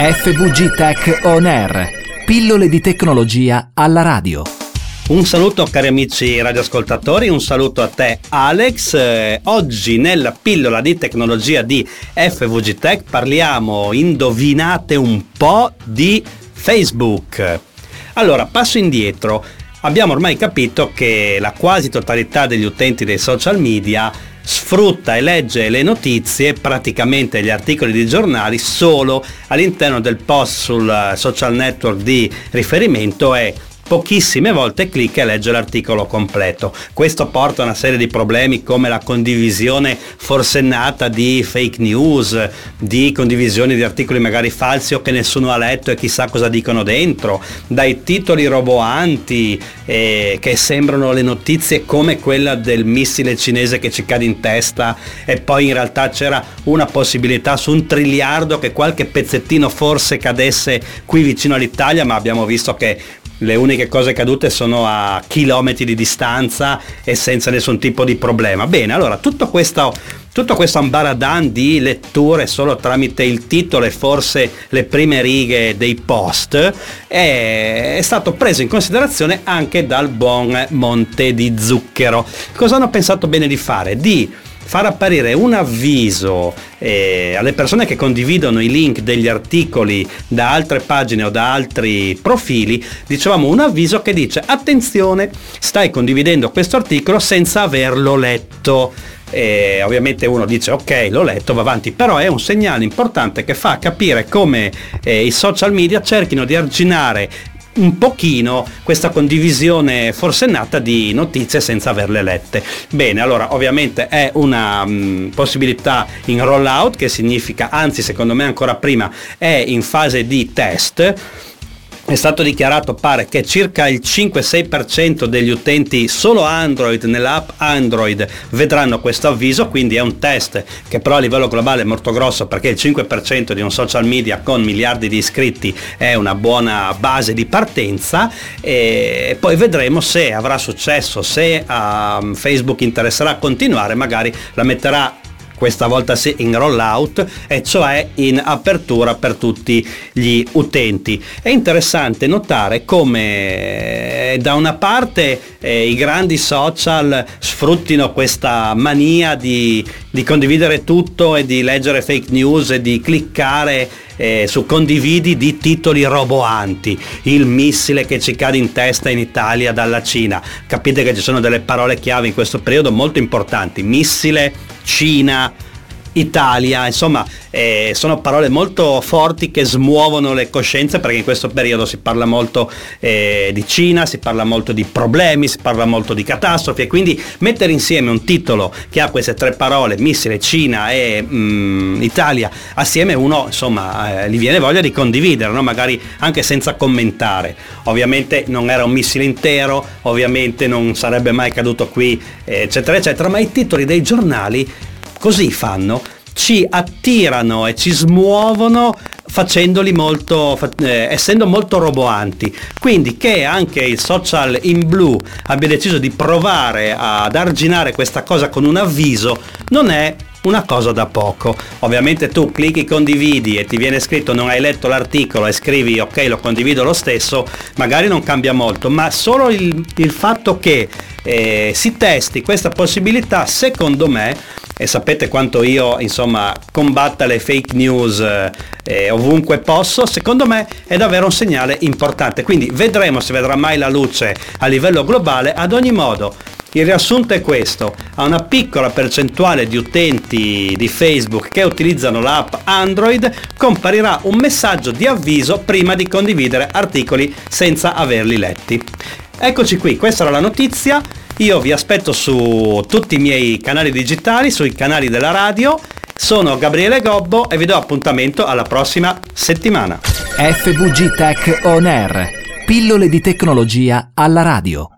FVG Tech On Air, pillole di tecnologia alla radio. Un saluto cari amici radioascoltatori, un saluto a te Alex. Eh, oggi nella pillola di tecnologia di FVG Tech parliamo, indovinate un po' di Facebook. Allora, passo indietro. Abbiamo ormai capito che la quasi totalità degli utenti dei social media sfrutta e legge le notizie, praticamente gli articoli di giornali, solo all'interno del post sul social network di riferimento e pochissime volte clicca e legge l'articolo completo. Questo porta a una serie di problemi come la condivisione forsennata di fake news, di condivisioni di articoli magari falsi o che nessuno ha letto e chissà cosa dicono dentro, dai titoli roboanti eh, che sembrano le notizie come quella del missile cinese che ci cade in testa e poi in realtà c'era una possibilità su un triliardo che qualche pezzettino forse cadesse qui vicino all'Italia, ma abbiamo visto che le uniche cose cadute sono a chilometri di distanza e senza nessun tipo di problema. Bene, allora tutto questo, tutto questo ambaradan di letture solo tramite il titolo e forse le prime righe dei post è, è stato preso in considerazione anche dal buon Monte di Zucchero. Cosa hanno pensato bene di fare? Di far apparire un avviso eh, alle persone che condividono i link degli articoli da altre pagine o da altri profili, dicevamo un avviso che dice attenzione, stai condividendo questo articolo senza averlo letto. E ovviamente uno dice ok l'ho letto va avanti però è un segnale importante che fa capire come eh, i social media cerchino di arginare un pochino questa condivisione forsennata di notizie senza averle lette. Bene, allora ovviamente è una mh, mm, possibilità in rollout che significa, anzi secondo me ancora prima, è in fase di test è stato dichiarato pare che circa il 5-6% degli utenti solo Android nell'app Android vedranno questo avviso, quindi è un test che però a livello globale è molto grosso perché il 5% di un social media con miliardi di iscritti è una buona base di partenza e poi vedremo se avrà successo, se a Facebook interesserà continuare, magari la metterà questa volta sì in rollout e cioè in apertura per tutti gli utenti. È interessante notare come eh, da una parte eh, i grandi social sfruttino questa mania di, di, condividere tutto e di leggere fake news e di cliccare eh, su condividi di titoli roboanti, il missile che ci cade in testa in Italia dalla Cina. Capite che ci sono delle parole chiave in questo periodo molto importanti, missile, Cina, Italia, insomma eh, sono parole molto forti che smuovono le coscienze perché in questo periodo si parla molto eh, di Cina, si parla molto di problemi, si parla molto di catastrofi e quindi mettere insieme un titolo che ha queste tre parole, missile, Cina e mm, Italia, assieme uno insomma eh, gli viene voglia di condividere, no? magari anche senza commentare. Ovviamente non era un missile intero, ovviamente non sarebbe mai caduto qui, eccetera, eccetera, ma i titoli dei giornali così fanno, ci attirano e ci smuovono facendoli molto, eh, essendo molto roboanti. Quindi che anche il social in blu abbia deciso di provare ad arginare questa cosa con un avviso non è una cosa da poco. Ovviamente tu clicchi condividi e ti viene scritto non hai letto l'articolo e scrivi ok lo condivido lo stesso, magari non cambia molto, ma solo il, il fatto che eh, si testi questa possibilità secondo me e sapete quanto io insomma combatta le fake news eh, ovunque posso, secondo me è davvero un segnale importante. Quindi vedremo se vedrà mai la luce a livello globale, ad ogni modo il riassunto è questo, a una piccola percentuale di utenti di Facebook che utilizzano l'app Android comparirà un messaggio di avviso prima di condividere articoli senza averli letti. Eccoci qui, questa era la notizia. Io vi aspetto su tutti i miei canali digitali, sui canali della radio. Sono Gabriele Gobbo e vi do appuntamento alla prossima settimana. FVG Tech On Air. Pillole di tecnologia alla radio.